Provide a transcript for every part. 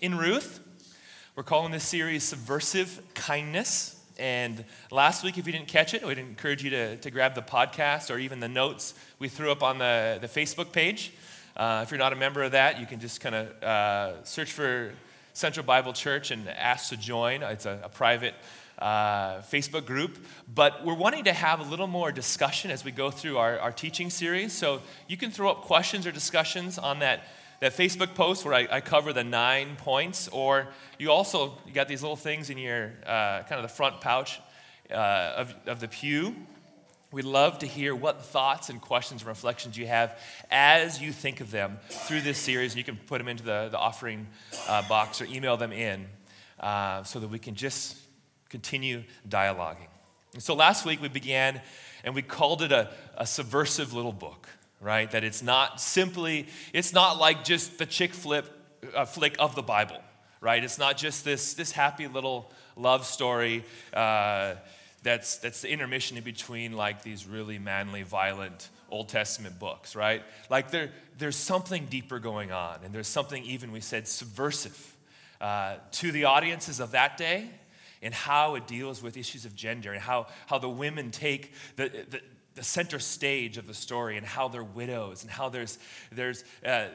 in Ruth. We're calling this series Subversive Kindness. And last week, if you didn't catch it, we'd encourage you to, to grab the podcast or even the notes we threw up on the, the Facebook page. Uh, if you're not a member of that, you can just kind of uh, search for Central Bible Church and ask to join. It's a, a private uh, Facebook group. But we're wanting to have a little more discussion as we go through our, our teaching series. So you can throw up questions or discussions on that that Facebook post where I, I, cover the nine points, or you also you got these little things in your uh, kind of the front pouch uh, of, of the pew. We'd love to hear what thoughts and questions and reflections you have as you think of them through this series. You can put them into the, the offering uh, box or email them in uh, so that we can just continue dialoguing. And so last week we began and we called it a, a subversive little book right? That it's not simply, it's not like just the chick flip uh, flick of the Bible, right? It's not just this, this happy little love story uh, that's, that's the intermission in between like these really manly, violent Old Testament books, right? Like there, there's something deeper going on, and there's something even, we said, subversive uh, to the audiences of that day and how it deals with issues of gender and how, how the women take the, the the center stage of the story and how they're widows and how there's, there's uh,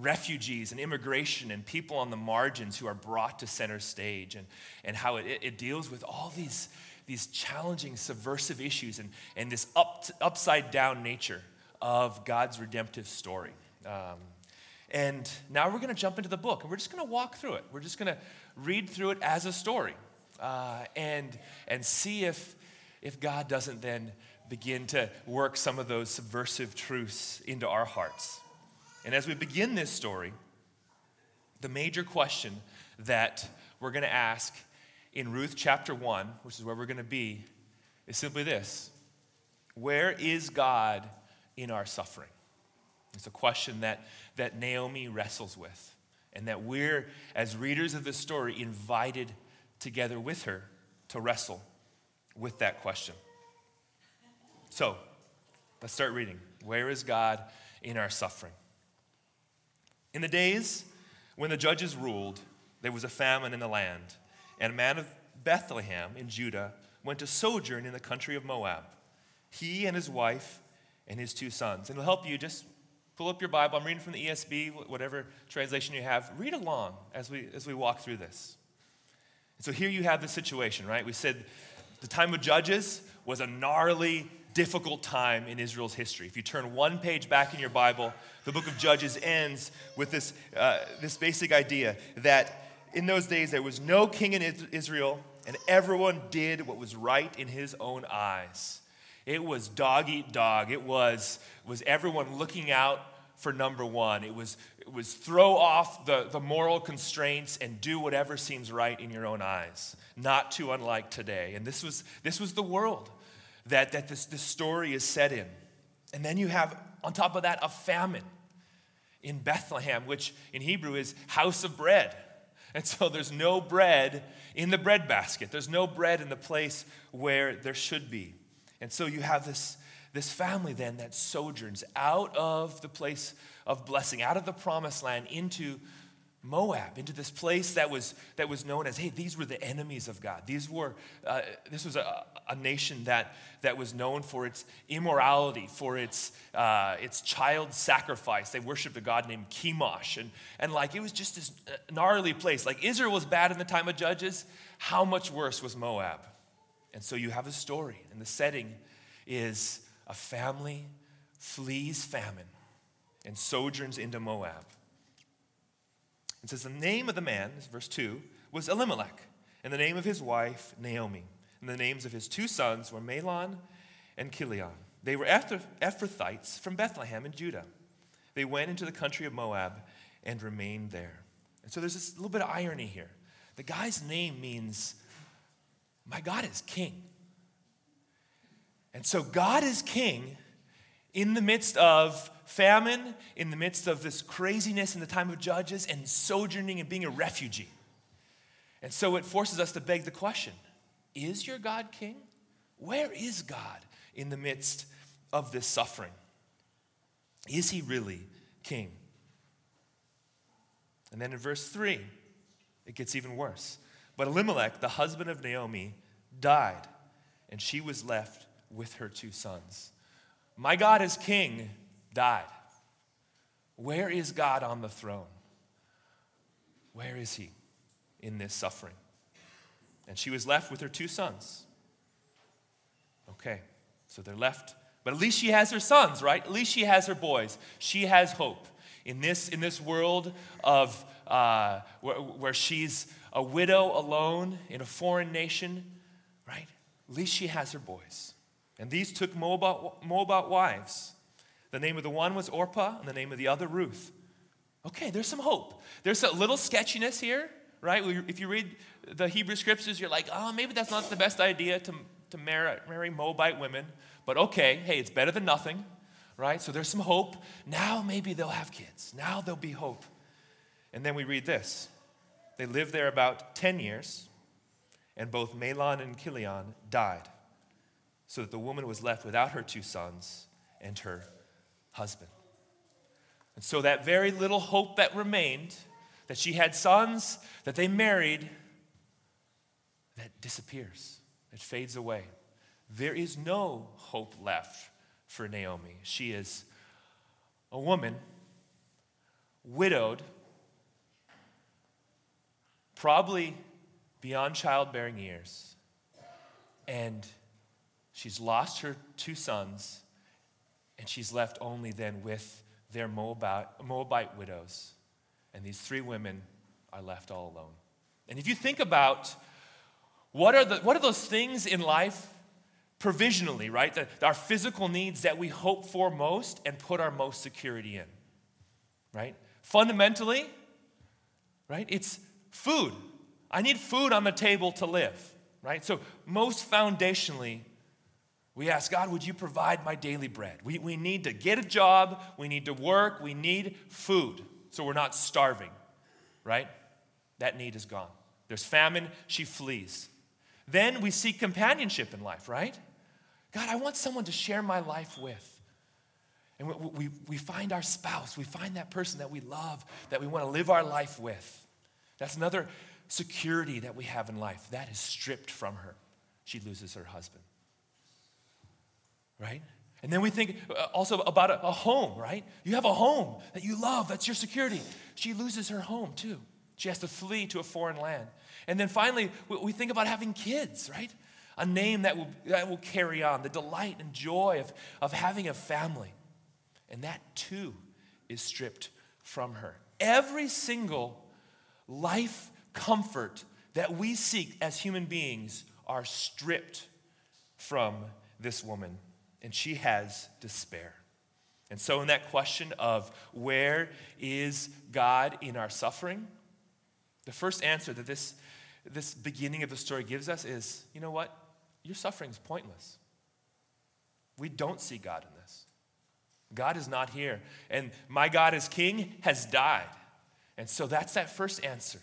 refugees and immigration and people on the margins who are brought to center stage and, and how it, it deals with all these, these challenging, subversive issues and, and this up, upside down nature of God's redemptive story. Um, and now we're going to jump into the book and we're just going to walk through it. We're just going to read through it as a story uh, and, and see if, if God doesn't then begin to work some of those subversive truths into our hearts. And as we begin this story, the major question that we're going to ask in Ruth chapter 1, which is where we're going to be, is simply this Where is God in our suffering? It's a question that, that Naomi wrestles with, and that we're, as readers of this story, invited together with her to wrestle with that question. So, let's start reading. Where is God in our suffering? In the days when the judges ruled, there was a famine in the land, and a man of Bethlehem in Judah went to sojourn in the country of Moab. He and his wife and his two sons. And it'll help you just pull up your Bible. I'm reading from the ESV, whatever translation you have. Read along as we, as we walk through this. so here you have the situation, right? We said the time of Judges was a gnarly difficult time in Israel's history. If you turn one page back in your Bible, the book of Judges ends with this, uh, this basic idea that in those days there was no king in Israel, and everyone did what was right in his own eyes. It was dog eat dog. It was, was everyone looking out for number one. It was, it was throw off the, the moral constraints and do whatever seems right in your own eyes. Not too unlike today. And this was, this was the world that, that this, this story is set in. And then you have, on top of that, a famine in Bethlehem, which in Hebrew is house of bread. And so there's no bread in the bread basket. There's no bread in the place where there should be. And so you have this, this family then that sojourns out of the place of blessing, out of the promised land into Moab, into this place that was, that was known as, hey, these were the enemies of God. These were, uh, this was a, a, nation that, that was known for its immorality, for its, uh, its child sacrifice. They worshiped a god named Chemosh. And, and like, it was just this gnarly place. Like, Israel was bad in the time of Judges. How much worse was Moab? And so you have a story, and the setting is a family flees famine and sojourns into Moab. It says, The name of the man, verse 2, was Elimelech, and the name of his wife, Naomi. And the names of his two sons were Mahlon and Chilion. They were Ephrathites from Bethlehem in Judah. They went into the country of Moab and remained there. And so there's this little bit of irony here. The guy's name means, My God is king. And so God is king in the midst of famine, in the midst of this craziness in the time of Judges, and sojourning and being a refugee. And so it forces us to beg the question Is your God king? Where is God in the midst of this suffering? Is he really king? And then in verse 3, it gets even worse. But Elimelech, the husband of Naomi, died, and she was left with her two sons. My God is king, died. Where is God on the throne? Where is he in this suffering? And she was left with her two sons. Okay, so they're left, but at least she has her sons, right? At least she has her boys. She has hope. In this, in this world of uh, where, where she's a widow alone in a foreign nation, right? At least she has her boys. And these took Moabite, Moabite wives. The name of the one was Orpah, and the name of the other, Ruth. Okay, there's some hope. There's a little sketchiness here, right? If you read the Hebrew scriptures, you're like, oh, maybe that's not the best idea to, to marry, marry Moabite women. But okay, hey, it's better than nothing, right? So there's some hope. Now maybe they'll have kids. Now there'll be hope. And then we read this they lived there about 10 years, and both Mahlon and Chilion died so that the woman was left without her two sons and her husband. And so that very little hope that remained, that she had sons, that they married, that disappears, it fades away. There is no hope left for Naomi. She is a woman, widowed, probably beyond childbearing years, and She's lost her two sons, and she's left only then with their Moabite, widows. And these three women are left all alone. And if you think about what are, the, what are those things in life, provisionally, right? The, our physical needs that we hope for most and put our most security in, right? Fundamentally, right? It's food. I need food on the table to live, right? So, most foundationally, we ask, God, would you provide my daily bread? We, we need to get a job, we need to work, we need food so we're not starving, right? That need is gone. There's famine, she flees. Then we seek companionship in life, right? God, I want someone to share my life with. And we, we, we find our spouse, we find that person that we love, that we want to live our life with. That's another security that we have in life. That is stripped from her. She loses her husband right? And then we think uh, also about a, a, home, right? You have a home that you love, that's your security. She loses her home too. She has to flee to a foreign land. And then finally, we think about having kids, right? A name that will, that will carry on, the delight and joy of, of having a family. And that too is stripped from her. Every single life comfort that we seek as human beings are stripped from this woman and she has despair. And so, in that question of where is God in our suffering, the first answer that this, this beginning of the story gives us is you know what? Your suffering is pointless. We don't see God in this. God is not here. And my God as king has died. And so that's that first answer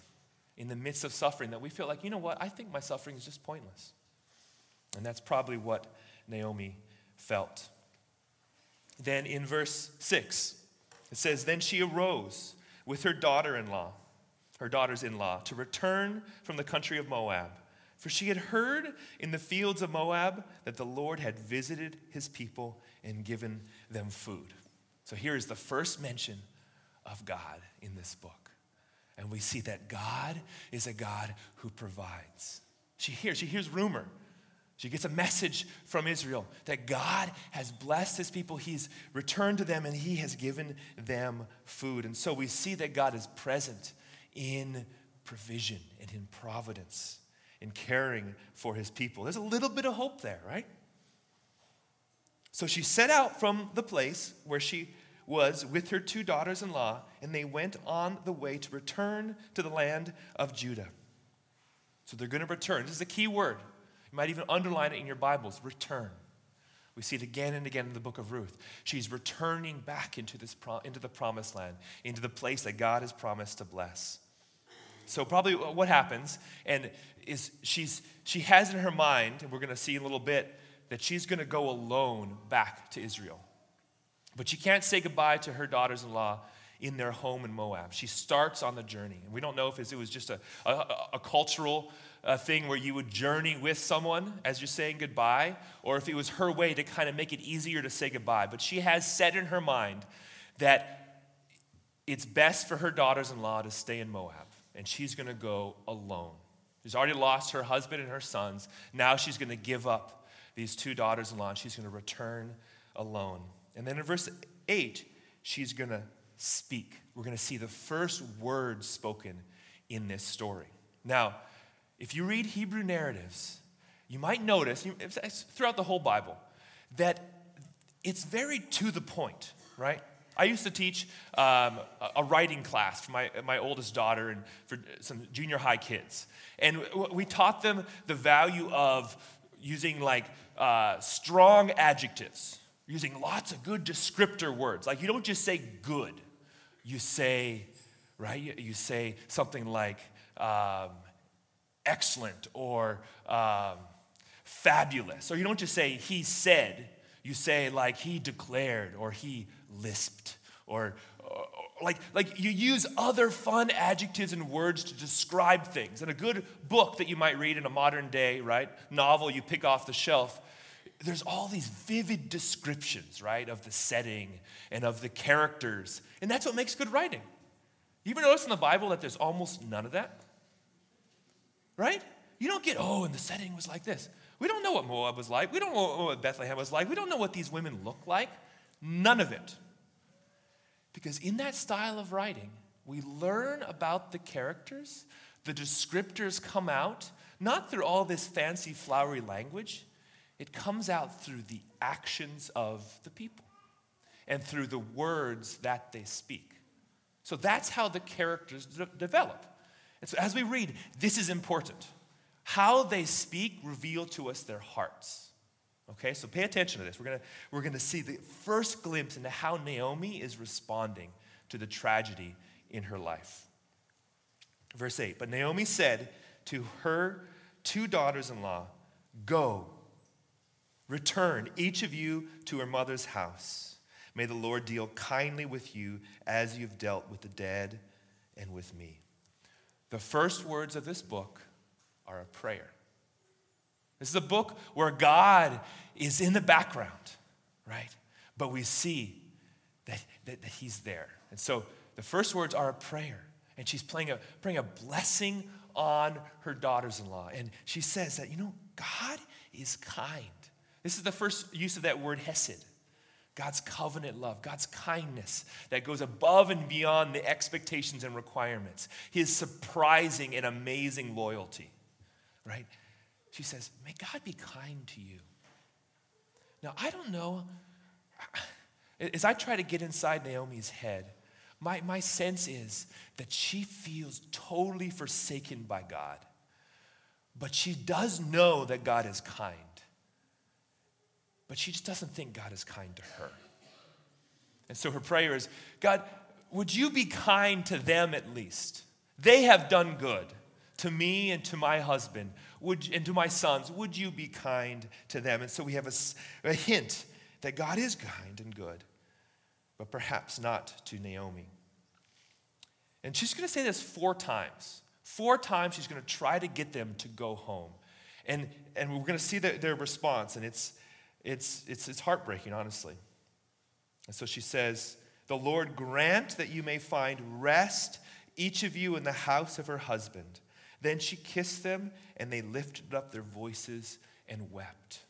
in the midst of suffering that we feel like, you know what? I think my suffering is just pointless. And that's probably what Naomi felt. Then in verse 6, it says, Then she arose with her daughter in law, her daughters in law, to return from the country of Moab. For she had heard in the fields of Moab that the Lord had visited his people and given them food. So here is the first mention of God in this book. And we see that God is a God who provides. She hears, she hears rumor she gets a message from Israel that God has blessed his people, he's returned to them, and he has given them food. And so we see that God is present in provision and in providence, in caring for his people. There's a little bit of hope there, right? So she set out from the place where she was with her two daughters in law, and they went on the way to return to the land of Judah. So they're going to return. This is a key word. You might even underline it in your Bibles return. We see it again and again in the book of Ruth. She's returning back into, this pro- into the promised land, into the place that God has promised to bless. So, probably what happens, and is she's, she has in her mind, and we're going to see in a little bit, that she's going to go alone back to Israel. But she can't say goodbye to her daughters in law in their home in Moab. She starts on the journey. And we don't know if it was just a, a, a cultural uh, thing where you would journey with someone as you're saying goodbye, or if it was her way to kind of make it easier to say goodbye. But she has said in her mind that it's best for her daughters in law to stay in Moab, and she's going to go alone. She's already lost her husband and her sons. Now she's going to give up these two daughters in law, and she's going to return alone. And then in verse 8, she's going to speak. We're going to see the first words spoken in this story. Now, if you read Hebrew narratives, you might notice throughout the whole Bible that it's very to the point, right? I used to teach um, a writing class for my, my oldest daughter and for some junior high kids. And we taught them the value of using like uh, strong adjectives using lots of good descriptor words. Like you don't just say good, you say, right? You say something like um, excellent or um, fabulous. Or you don't just say he said, you say like he declared or he lisped or, or like, like you use other fun adjectives and words to describe things. And a good book that you might read in a modern day, right, novel you pick off the shelf there's all these vivid descriptions, right, of the setting and of the characters. And that's what makes good writing. You ever notice in the Bible that there's almost none of that? Right? You don't get, oh, and the setting was like this. We don't know what Moab was like. We don't know what Bethlehem was like. We don't know what these women look like. None of it. Because in that style of writing, we learn about the characters, the descriptors come out, not through all this fancy, flowery language it comes out through the actions of the people and through the words that they speak. So that's how the characters de- develop. And so as we read, this is important. How they speak reveal to us their hearts. Okay, so pay attention to this. We're gonna, we're gonna see the first glimpse into how Naomi is responding to the tragedy in her life. Verse 8 But Naomi said to her two daughters in law, Go Return, each of you, to her mother's house. May the Lord deal kindly with you as you've dealt with the dead and with me. The first words of this book are a prayer. This is a book where God is in the background, right? But we see that, that, that He's there. And so the first words are a prayer. And she's praying a, praying a blessing on her daughters in law. And she says that, you know, God is kind. This is the first use of that word hesed. God's covenant love, God's kindness that goes above and beyond the expectations and requirements, his surprising and amazing loyalty, right? She says, May God be kind to you. Now, I don't know, as I try to get inside Naomi's head, my, my sense is that she feels totally forsaken by God. But she does know that God is kind but she just doesn't think God is kind to her. And so her prayer is God, would you be kind to them at least? They have done good to me and to my husband would, and to my sons. Would you be kind to them? And so we have a, a hint that God is kind and good, but perhaps not to Naomi. And she's going to say this four times. Four times she's going to try to get them to go home. And, and we're going to see the, their response, and it's, it's, it's, it's heartbreaking, honestly. And so she says, The Lord grant that you may find rest, each of you in the house of her husband. Then she kissed them, and they lifted up their voices and wept.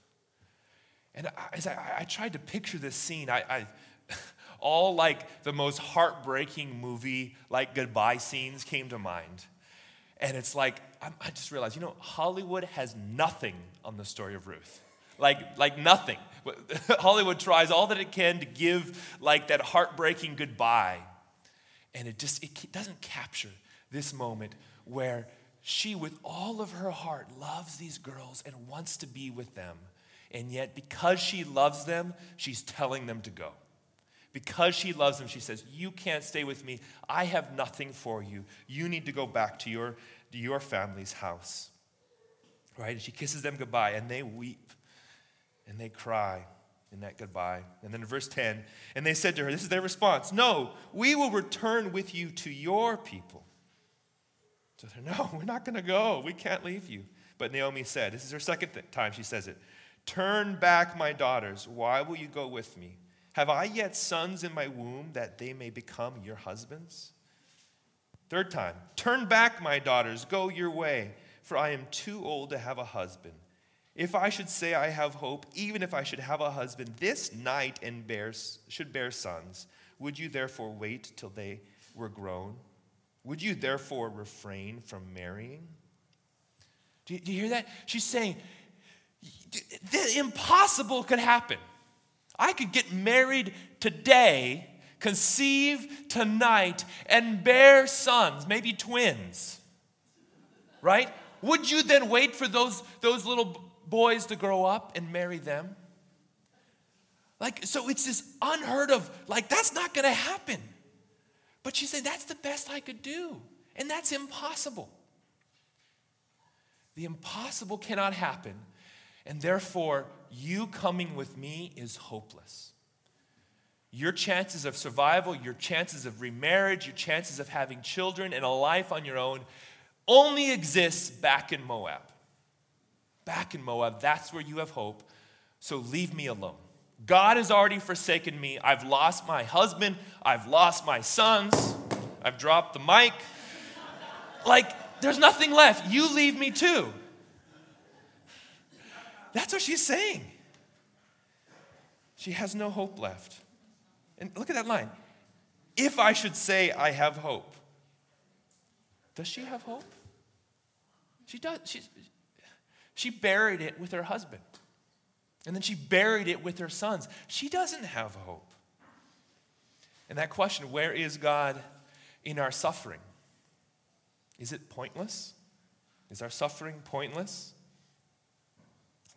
And as I, I tried to picture this scene, I, I all like the most heartbreaking movie, like goodbye scenes came to mind. And it's like, I just realized, you know, Hollywood has nothing on the story of Ruth like, like nothing. Hollywood tries all that it can to give like that heartbreaking goodbye. And it just it doesn't capture this moment where she, with all of her heart, loves these girls and wants to be with them. And yet, because she loves them, she's telling them to go. Because she loves them, she says, You can't stay with me. I have nothing for you. You need to go back to your, to your family's house. Right? And she kisses them goodbye, and they weep and they cry in that goodbye. And then in verse 10, and they said to her, This is their response No, we will return with you to your people. So they're, No, we're not going to go. We can't leave you. But Naomi said, This is her second th- time she says it Turn back, my daughters. Why will you go with me? Have I yet sons in my womb that they may become your husbands? Third time, turn back, my daughters, go your way, for I am too old to have a husband. If I should say I have hope, even if I should have a husband this night and bear, should bear sons, would you therefore wait till they were grown? Would you therefore refrain from marrying? Do you, do you hear that? She's saying, the impossible could happen. I could get married today, conceive tonight, and bear sons, maybe twins. Right? Would you then wait for those, those little boys to grow up and marry them? Like, so it's this unheard of, like, that's not gonna happen. But she said, that's the best I could do. And that's impossible. The impossible cannot happen and therefore, you coming with me is hopeless. Your chances of survival, your chances of remarriage, your chances of having children and a life on your own only exists back in Moab. Back in Moab, that's where you have hope. So leave me alone. God has already forsaken me. I've lost my husband. I've lost my sons. I've dropped the mic. Like, there's nothing left. You leave me too. That's what she's saying. She has no hope left. And look at that line. If I should say I have hope, does she have hope? She does. She, she buried it with her husband. And then she buried it with her sons. She doesn't have hope. And that question, where is God in our suffering? Is it pointless? Is our suffering pointless?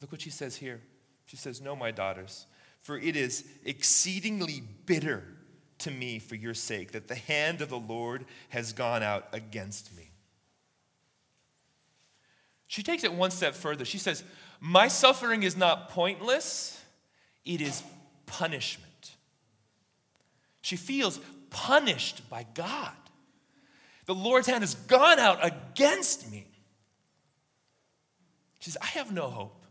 Look what she says here. She says, No, my daughters, for it is exceedingly bitter to me for your sake that the hand of the Lord has gone out against me. She takes it one step further. She says, My suffering is not pointless, it is punishment. She feels punished by God. The Lord's hand has gone out against me. She says, I have no hope.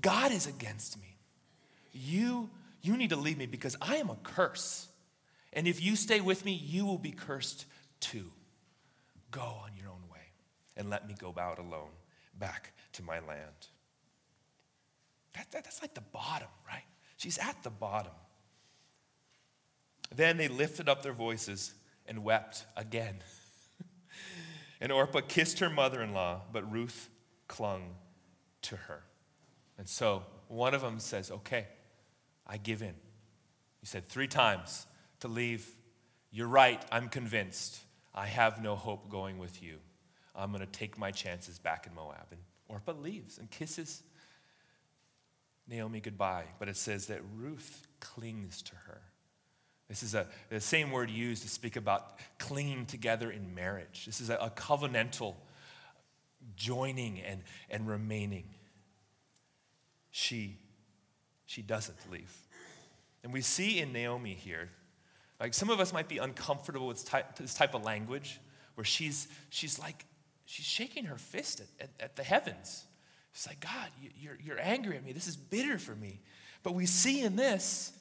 God is against me. You, you need to leave me because I am a curse. And if you stay with me, you will be cursed too. Go on your and let me go out alone back to my land. That, that, that's like the bottom, right? She's at the bottom. Then they lifted up their voices and wept again. and Orpah kissed her mother in law, but Ruth clung to her. And so one of them says, Okay, I give in. He said three times to leave. You're right, I'm convinced. I have no hope going with you. I'm going to take my chances back in Moab. And Orpah leaves and kisses Naomi goodbye. But it says that Ruth clings to her. This is a, the same word used to speak about clinging together in marriage. This is a, a covenantal joining and, and remaining she, she doesn't leave. And we see in Naomi here, like some of us might be uncomfortable with type, this type of language where she's, she's like, she's shaking her fist at, at, at the heavens. She's like, God, you, you're, you're angry at me. This is bitter for me. But we see in this,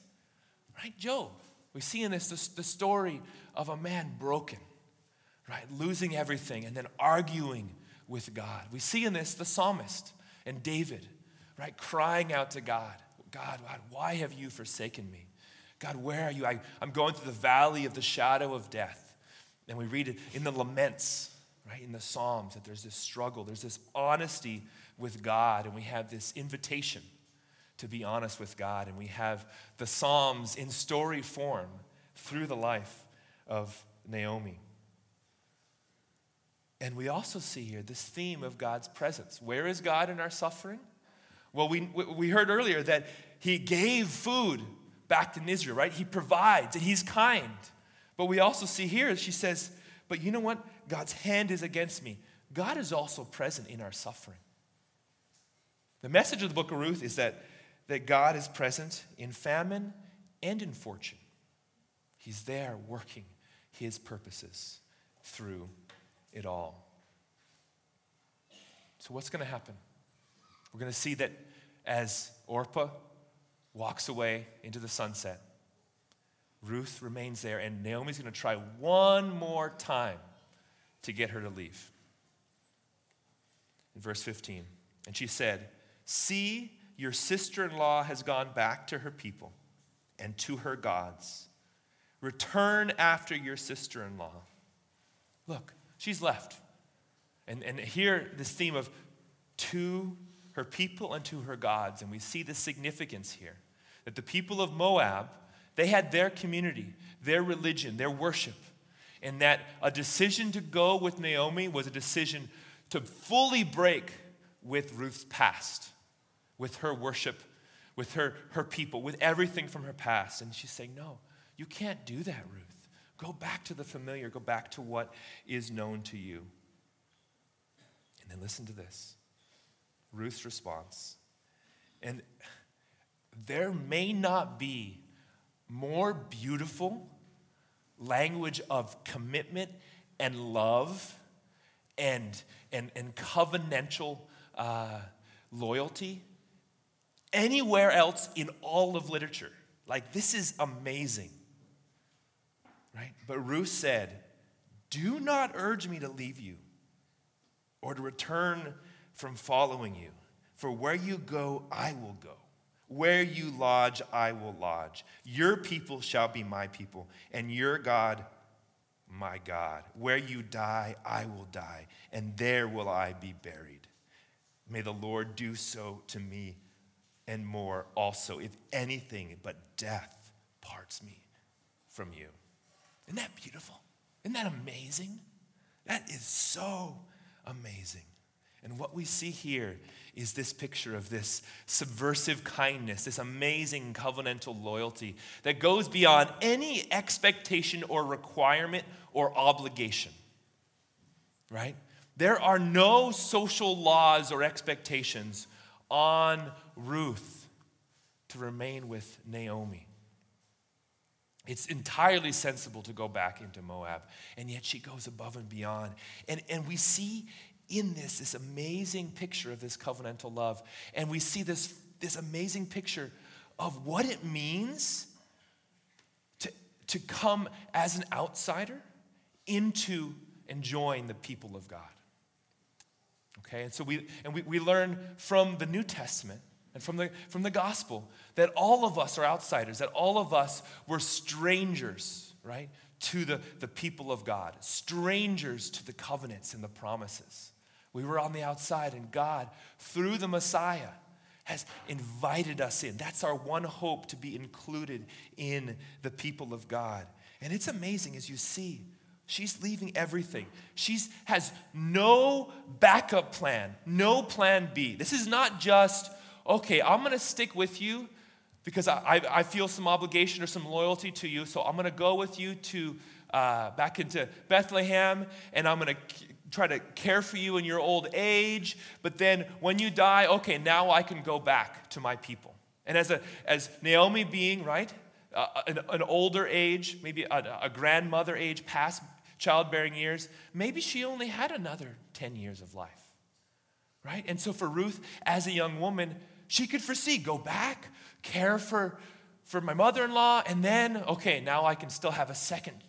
right, Job, we see in this the, the story of a man broken, right, losing everything and then arguing with God. We see in this the psalmist and David right? Crying out to God, God, God, why have you forsaken me? God, where are you? I, I'm going through the valley of the shadow of death. And we read it in the laments, right? In the Psalms, that there's this struggle, there's this honesty with God, and we have this invitation to be honest with God. And we have the Psalms in story form through the life of Naomi. And we also see here this theme of God's presence. Where is God in our suffering? Well, we, we heard earlier that He gave food back to Israel, right? He provides and He's kind. But we also see here, she says, But you know what? God's hand is against me. God is also present in our suffering. The message of the book of Ruth is that, that God is present in famine and in fortune. He's there working his purposes through it all. So, what's going to happen? We're going to see that as Orpah walks away into the sunset, Ruth remains there, and Naomi's going to try one more time to get her to leave. In verse 15, and she said, See, your sister in law has gone back to her people and to her gods. Return after your sister in law. Look, she's left. And, and here, this theme of to her people and to her gods. And we see the significance here that the people of Moab, they had their community, their religion, their worship. And that a decision to go with Naomi was a decision to fully break with Ruth's past, with her worship, with her, her people, with everything from her past. And she's saying, No, you can't do that, Ruth. Go back to the familiar, go back to what is known to you. And then listen to this Ruth's response. And there may not be more beautiful language of commitment and love and, and, and covenantal uh, loyalty anywhere else in all of literature. Like, this is amazing. Right? But Ruth said, Do not urge me to leave you or to return from following you. For where you go, I will go. Where you lodge, I will lodge. Your people shall be my people, and your God, my God. Where you die, I will die, and there will I be buried. May the Lord do so to me and more also, if anything but death parts me from you. Isn't that beautiful? Isn't that amazing? That is so amazing. And what we see here is this picture of this subversive kindness, this amazing covenantal loyalty that goes beyond any expectation or requirement or obligation. Right? There are no social laws or expectations on Ruth to remain with Naomi. It's entirely sensible to go back into Moab, and yet she goes above and beyond. And, and we see in this, this amazing picture of this covenantal love. And we see this, this amazing picture of what it means to, to come as an outsider into and join the people of God. Okay, and so we and we, we learn from the New Testament and from the from the gospel that all of us are outsiders, that all of us were strangers, right, to the, the people of God, strangers to the covenants and the promises. We were on the outside, and God, through the Messiah, has invited us in. That's our one hope to be included in the people of God. And it's amazing as you see, she's leaving everything. She has no backup plan, no plan B. This is not just, okay, I'm gonna stick with you because I, I, I feel some obligation or some loyalty to you, so I'm gonna go with you to uh, back into Bethlehem, and I'm gonna try to care for you in your old age, but then when you die, okay, now I can go back to my people. And as, a, as Naomi being, right, uh, an, an, older age, maybe a, a grandmother age, past childbearing years, maybe she only had another 10 years of life, right? And so for Ruth, as a young woman, she could foresee go back, care for, for my mother in law, and then, okay, now I can still have a second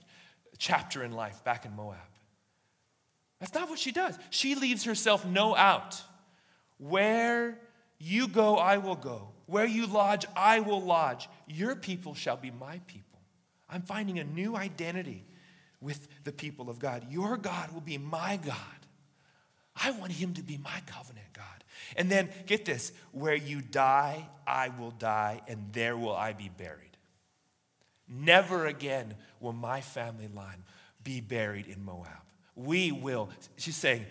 chapter in life back in Moab. That's not what she does. She leaves herself no out. Where you go, I will go. Where you lodge, I will lodge. Your people shall be my people. I'm finding a new identity with the people of God. Your God will be my God. I want him to be my covenant God. And then get this where you die, I will die, and there will I be buried. Never again will my family line be buried in Moab. We will, she's saying,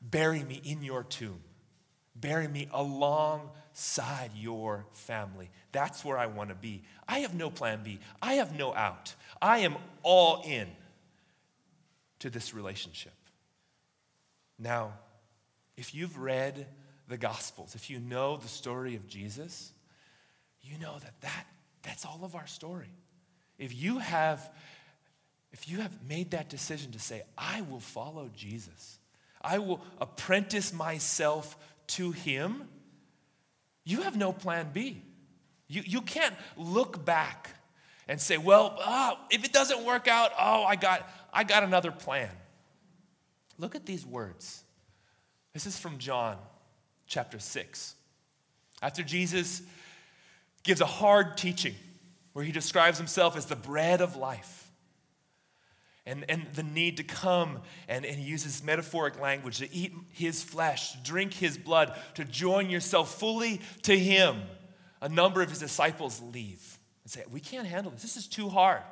bury me in your tomb. Bury me alongside your family. That's where I want to be. I have no plan B. I have no out. I am all in to this relationship. Now, if you've read the Gospels, if you know the story of Jesus, you know that, that that's all of our story. If you have if you have made that decision to say, I will follow Jesus, I will apprentice myself to him, you have no plan B. You, you can't look back and say, well, oh, if it doesn't work out, oh, I got, I got another plan. Look at these words. This is from John chapter 6. After Jesus gives a hard teaching where he describes himself as the bread of life and, and the need to come and, and he uses metaphoric language to eat his flesh, drink his blood, to join yourself fully to him. A number of his disciples leave and say, We can't handle this. This is too hard.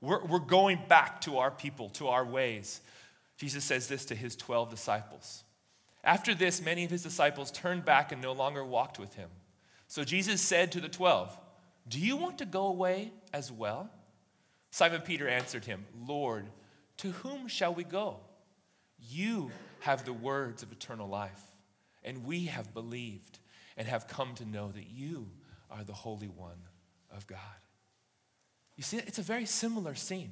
We're, we're going back to our people, to our ways. Jesus says this to his 12 disciples. After this, many of his disciples turned back and no longer walked with him. So Jesus said to the 12, Do you want to go away as well? Simon Peter answered him, Lord, to whom shall we go? You have the words of eternal life, and we have believed and have come to know that you are the Holy One of God. You see, it's a very similar scene.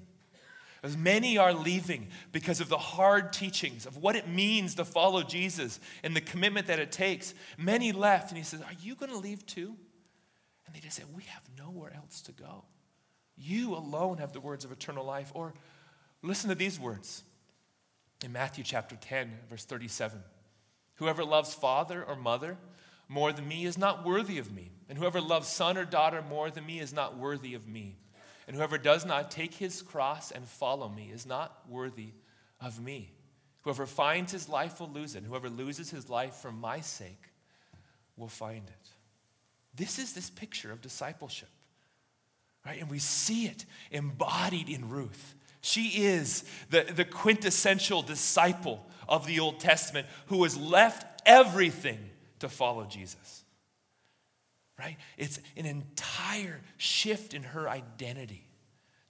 As many are leaving because of the hard teachings of what it means to follow Jesus and the commitment that it takes. Many left, and he says, Are you going to leave too? And they just said, We have nowhere else to go. You alone have the words of eternal life. Or Listen to these words in Matthew chapter 10, verse 37. Whoever loves father or mother more than me is not worthy of me, and whoever loves son or daughter more than me is not worthy of me. And whoever does not take his cross and follow me is not worthy of me. Whoever finds his life will lose it, and whoever loses his life for my sake will find it. This is this picture of discipleship, right? And we see it embodied in Ruth. She is the, the quintessential disciple of the Old Testament who has left everything to follow Jesus. Right? It's an entire shift in her identity.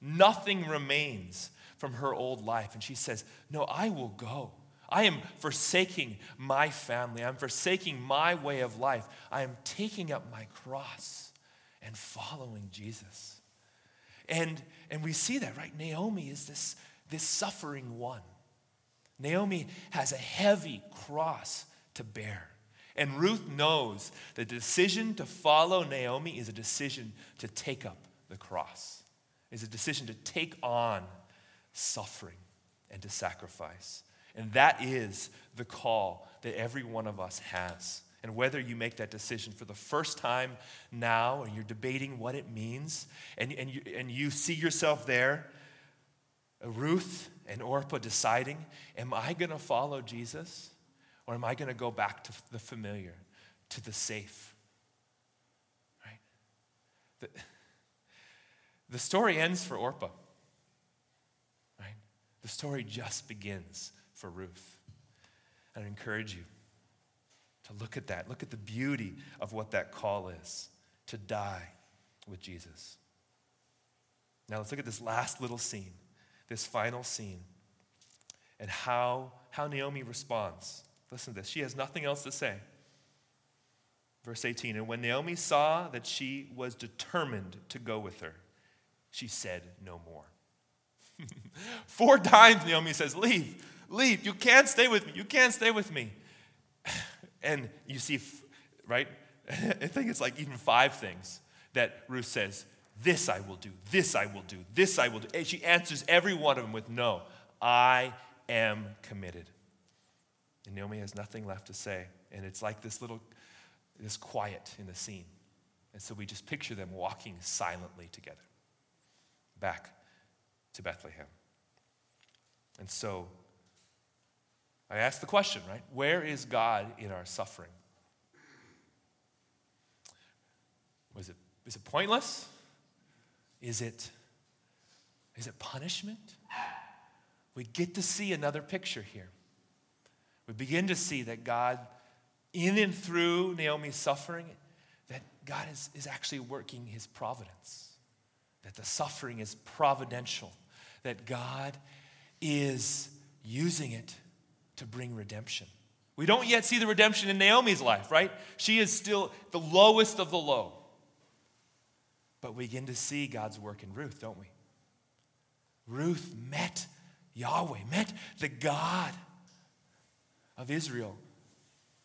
Nothing remains from her old life. And she says, No, I will go. I am forsaking my family. I'm forsaking my way of life. I am taking up my cross and following Jesus. And, and we see that, right? Naomi is this, this suffering one. Naomi has a heavy cross to bear. And Ruth knows the decision to follow Naomi is a decision to take up the cross, is a decision to take on suffering and to sacrifice. And that is the call that every one of us has. And whether you make that decision for the first time now, and you're debating what it means, and, and, you, and you see yourself there, uh, Ruth and Orpah deciding, am I going to follow Jesus? Or am I going to go back to the familiar, to the safe? Right? The, the story ends for Orpah. Right? The story just begins for Ruth. I encourage you to look at that. Look at the beauty of what that call is to die with Jesus. Now let's look at this last little scene, this final scene, and how, how Naomi responds. Listen to this. She has nothing else to say. Verse 18 And when Naomi saw that she was determined to go with her, she said no more. Four times Naomi says, Leave, leave. You can't stay with me. You can't stay with me. And you see, right? I think it's like even five things that Ruth says, This I will do, this I will do, this I will do. And she answers every one of them with, No, I am committed. And Naomi has nothing left to say. And it's like this little, this quiet in the scene. And so we just picture them walking silently together back to Bethlehem. And so I ask the question, right? Where is God in our suffering? Was it, is it pointless? Is it, is it punishment? We get to see another picture here. We begin to see that God, in and through Naomi's suffering, that God is, is actually working his providence, that the suffering is providential, that God is using it to bring redemption. We don't yet see the redemption in Naomi's life, right? She is still the lowest of the low. But we begin to see God's work in Ruth, don't we? Ruth met Yahweh, met the God of Israel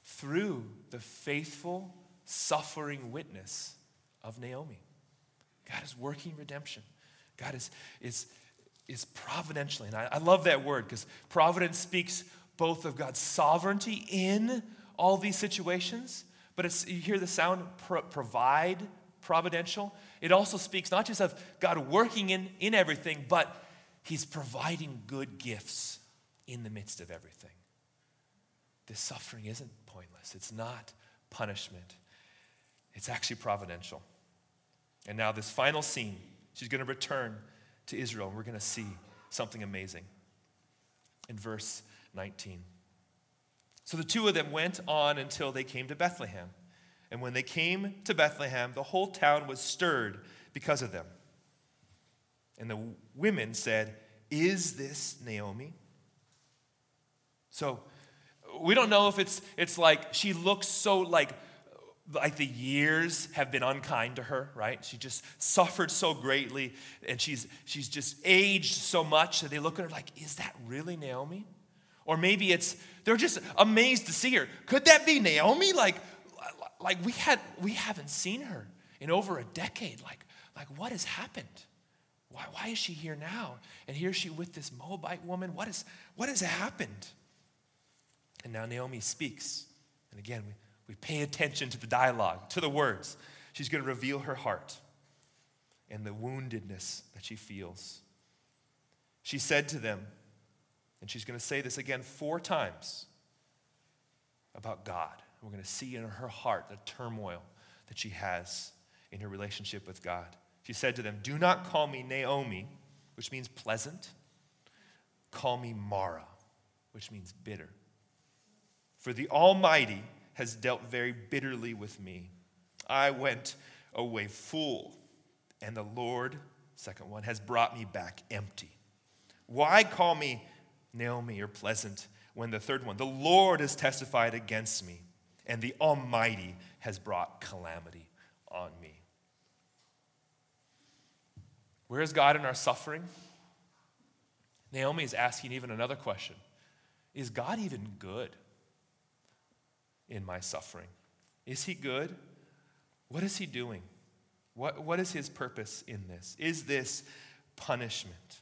through the faithful, suffering witness of Naomi. God is working redemption. God is, is, is providentially. And I, I love that word because providence speaks both of God's sovereignty in all these situations, but it's, you hear the sound pro- provide, providential. It also speaks not just of God working in, in everything, but He's providing good gifts in the midst of everything. This suffering isn't pointless, it's not punishment, it's actually providential. And now, this final scene, she's going to return to Israel, and we're going to see something amazing. In verse 19. So the two of them went on until they came to Bethlehem. And when they came to Bethlehem, the whole town was stirred because of them. And the women said, Is this Naomi? So we don't know if it's, it's like she looks so like like the years have been unkind to her right she just suffered so greatly and she's she's just aged so much that they look at her like is that really naomi or maybe it's they're just amazed to see her. Could that be Naomi? Like, like we had we haven't seen her in over a decade. Like, like what has happened? Why, why is she here now? And here she with this Moabite woman. What is what has happened? And now Naomi speaks. And again, we, we pay attention to the dialogue, to the words. She's going to reveal her heart and the woundedness that she feels. She said to them, and she's going to say this again four times about God. We're going to see in her heart the turmoil that she has in her relationship with God. She said to them, Do not call me Naomi, which means pleasant. Call me Mara, which means bitter. For the Almighty has dealt very bitterly with me. I went away full, and the Lord, second one, has brought me back empty. Why call me Naomi or pleasant when the third one, the Lord has testified against me, and the Almighty has brought calamity on me. Where is God in our suffering? Naomi is asking even another question Is God even good in my suffering? Is he good? What is he doing? What, what is his purpose in this? Is this punishment?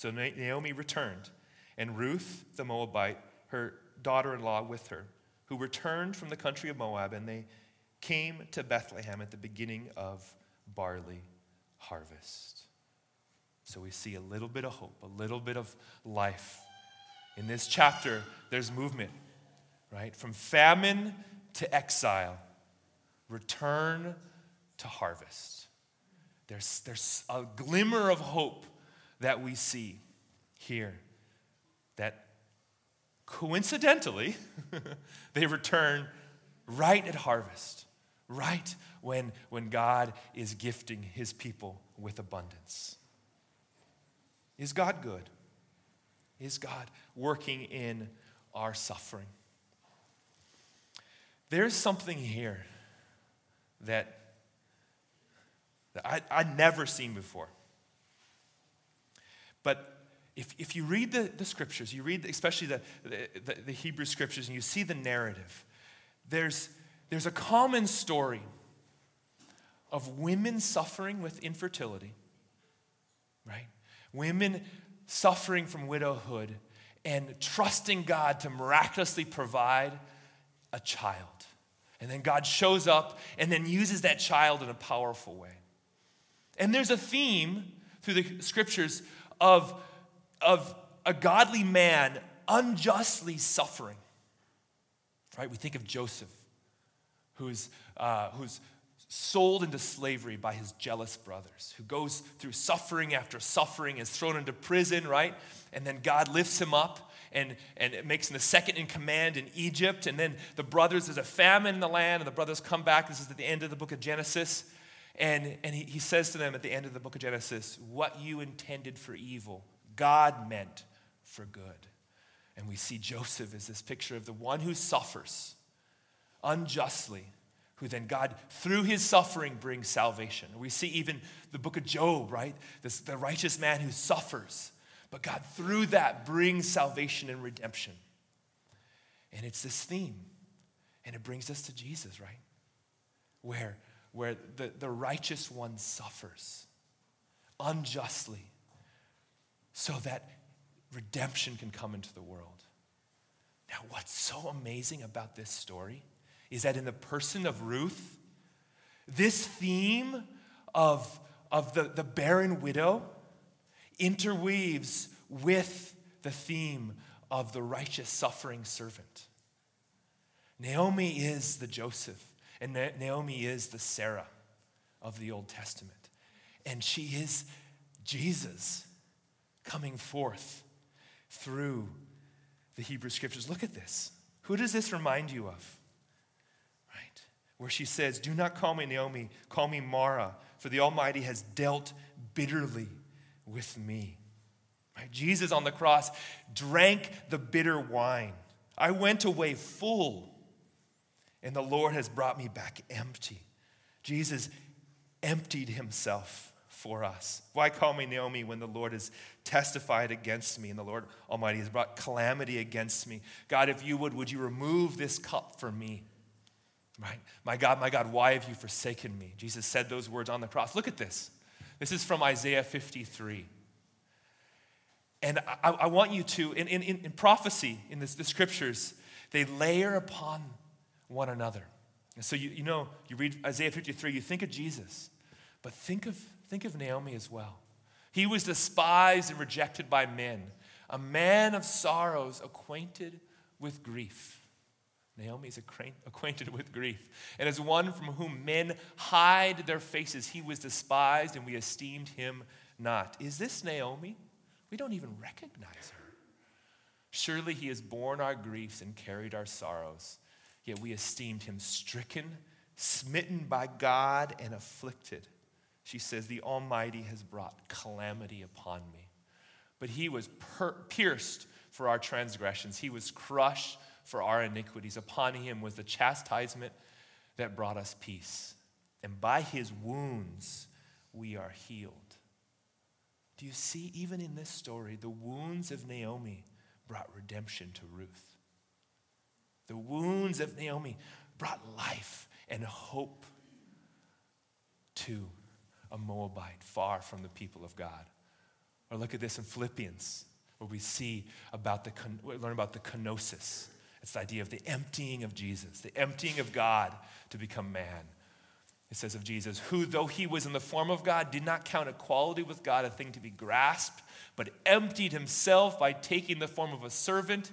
So Naomi returned, and Ruth the Moabite, her daughter in law, with her, who returned from the country of Moab, and they came to Bethlehem at the beginning of barley harvest. So we see a little bit of hope, a little bit of life. In this chapter, there's movement, right? From famine to exile, return to harvest. There's, there's a glimmer of hope that we see here that coincidentally, they return right at harvest, right when, when God is gifting his people with abundance. Is God good? Is God working in our suffering? There's something here that, that I, I'd never seen before. But if, if you read the, the scriptures, you read especially the, the, the Hebrew scriptures, and you see the narrative, there's, there's a common story of women suffering with infertility, right? Women suffering from widowhood and trusting God to miraculously provide a child. And then God shows up and then uses that child in a powerful way. And there's a theme through the scriptures of, of a godly man unjustly suffering. Right? We think of Joseph, who's, uh, who's sold into slavery by his jealous brothers, who goes through suffering after suffering, is thrown into prison, right? And then God lifts him up and, and makes him the second in command in Egypt. And then the brothers, there's a famine in the land, and the brothers come back. This is at the end of the book of Genesis. And, and he, he says to them at the end of the book of Genesis, What you intended for evil, God meant for good. And we see Joseph as this picture of the one who suffers unjustly, who then God, through his suffering, brings salvation. We see even the book of Job, right? This, the righteous man who suffers, but God, through that, brings salvation and redemption. And it's this theme. And it brings us to Jesus, right? Where, where the, the righteous one suffers unjustly so that redemption can come into the world. Now, what's so amazing about this story is that in the person of Ruth, this theme of, of the, the barren widow interweaves with the theme of the righteous suffering servant. Naomi is the Joseph, and Naomi is the Sarah of the Old Testament. And she is Jesus coming forth through the Hebrew scriptures. Look at this. Who does this remind you of? Right? Where she says, Do not call me Naomi, call me Mara, for the Almighty has dealt bitterly with me. Right? Jesus on the cross drank the bitter wine. I went away full, and the Lord has brought me back empty. Jesus emptied himself for us. Why call me Naomi when the Lord has testified against me and the Lord Almighty has brought calamity against me? God, if you would, would you remove this cup from me? Right? My God, my God, why have you forsaken me? Jesus said those words on the cross. Look at this. This is from Isaiah 53. And I, I want you to, in, in, in prophecy, in this, the scriptures, they layer upon one another. And so you, you know, you read Isaiah 53, you think of Jesus, but think of Think of Naomi as well. He was despised and rejected by men, a man of sorrows, acquainted with grief. Naomi is acquainted with grief. And as one from whom men hide their faces, he was despised and we esteemed him not. Is this Naomi? We don't even recognize her. Surely he has borne our griefs and carried our sorrows, yet we esteemed him stricken, smitten by God, and afflicted. She says, The Almighty has brought calamity upon me. But he was per- pierced for our transgressions, he was crushed for our iniquities. Upon him was the chastisement that brought us peace. And by his wounds we are healed. Do you see, even in this story, the wounds of Naomi brought redemption to Ruth? The wounds of Naomi brought life and hope to a Moabite far from the people of God. Or look at this in Philippians, where we see about the, we learn about the kenosis. It's the idea of the emptying of Jesus, the emptying of God to become man. It says of Jesus, who, though he was in the form of God, did not count equality with God a thing to be grasped, but emptied himself by taking the form of a servant,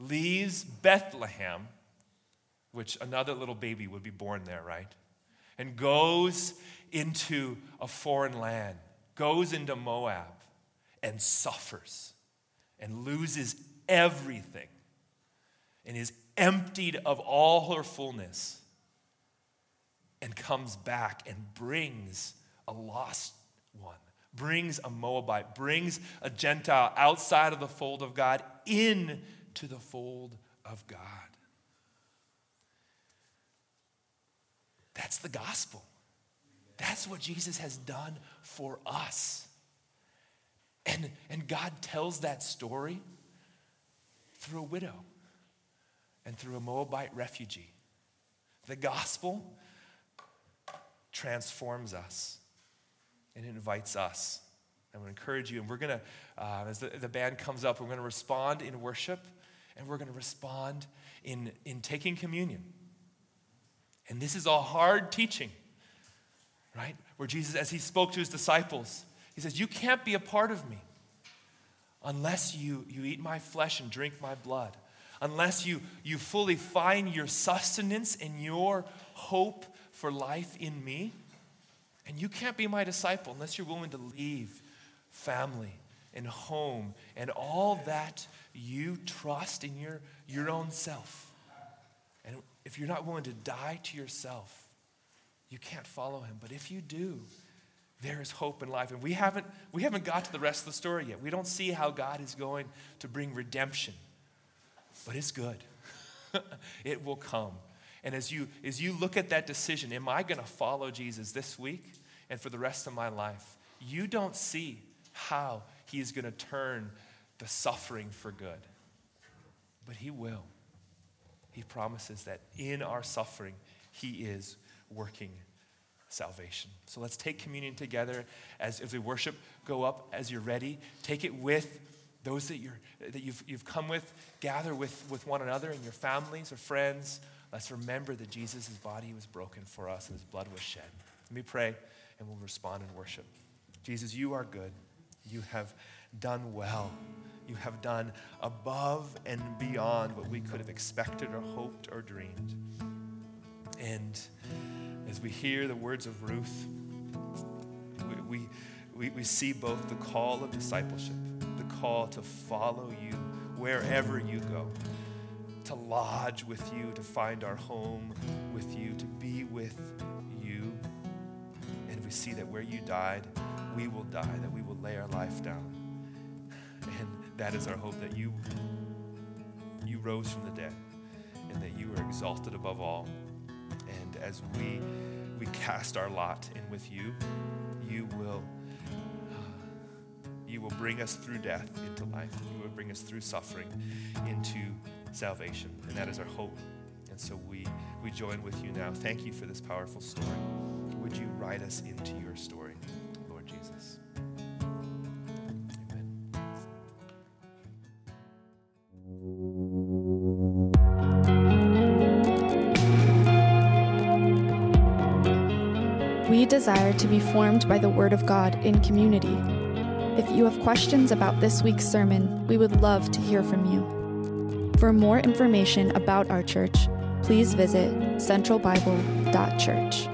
leaves Bethlehem which another little baby would be born there, right? And goes into a foreign land, goes into Moab, and suffers and loses everything and is emptied of all her fullness and comes back and brings a lost one, brings a Moabite, brings a Gentile outside of the fold of God into the fold of God. That's the gospel. That's what Jesus has done for us. And, and God tells that story through a widow and through a Moabite refugee. The gospel transforms us and invites us. I would encourage you, and we're going to, uh, as the, the band comes up, we're going to respond in worship and we're going to respond in, in taking communion. And this is a hard teaching, right? Where Jesus, as he spoke to his disciples, he says, You can't be a part of me unless you, you eat my flesh and drink my blood, unless you, you fully find your sustenance and your hope for life in me. And you can't be my disciple unless you're willing to leave family and home and all that you trust in your, your own self. And if you're not willing to die to yourself, you can't follow him. But if you do, there is hope in life. And we haven't, we haven't got to the rest of the story yet. We don't see how God is going to bring redemption. But it's good. it will come. And as you, as you look at that decision, am I going to follow Jesus this week and for the rest of my life? You don't see how he is going to turn the suffering for good. But he will. He promises that in our suffering, he is working salvation. So let's take communion together as, as we worship, go up as you're ready. Take it with those that, you're, that you've, you've come with. Gather with, with one another and your families or friends. Let's remember that Jesus' body was broken for us and his blood was shed. Let me pray and we'll respond in worship. Jesus, you are good. You have done well. You have done above and beyond what we could have expected or hoped or dreamed. And as we hear the words of Ruth, we, we, we see both the call of discipleship, the call to follow you wherever you go, to lodge with you, to find our home with you, to be with you. And we see that where you died, we will die, that we will lay our life down. And that is our hope that you, you rose from the dead and that you are exalted above all. And as we, we cast our lot in with you, you will, you will bring us through death into life. You will bring us through suffering into salvation. And that is our hope. And so we, we join with you now. Thank you for this powerful story. Would you write us into your story? Desire to be formed by the Word of God in community. If you have questions about this week's sermon, we would love to hear from you. For more information about our church, please visit centralbible.church.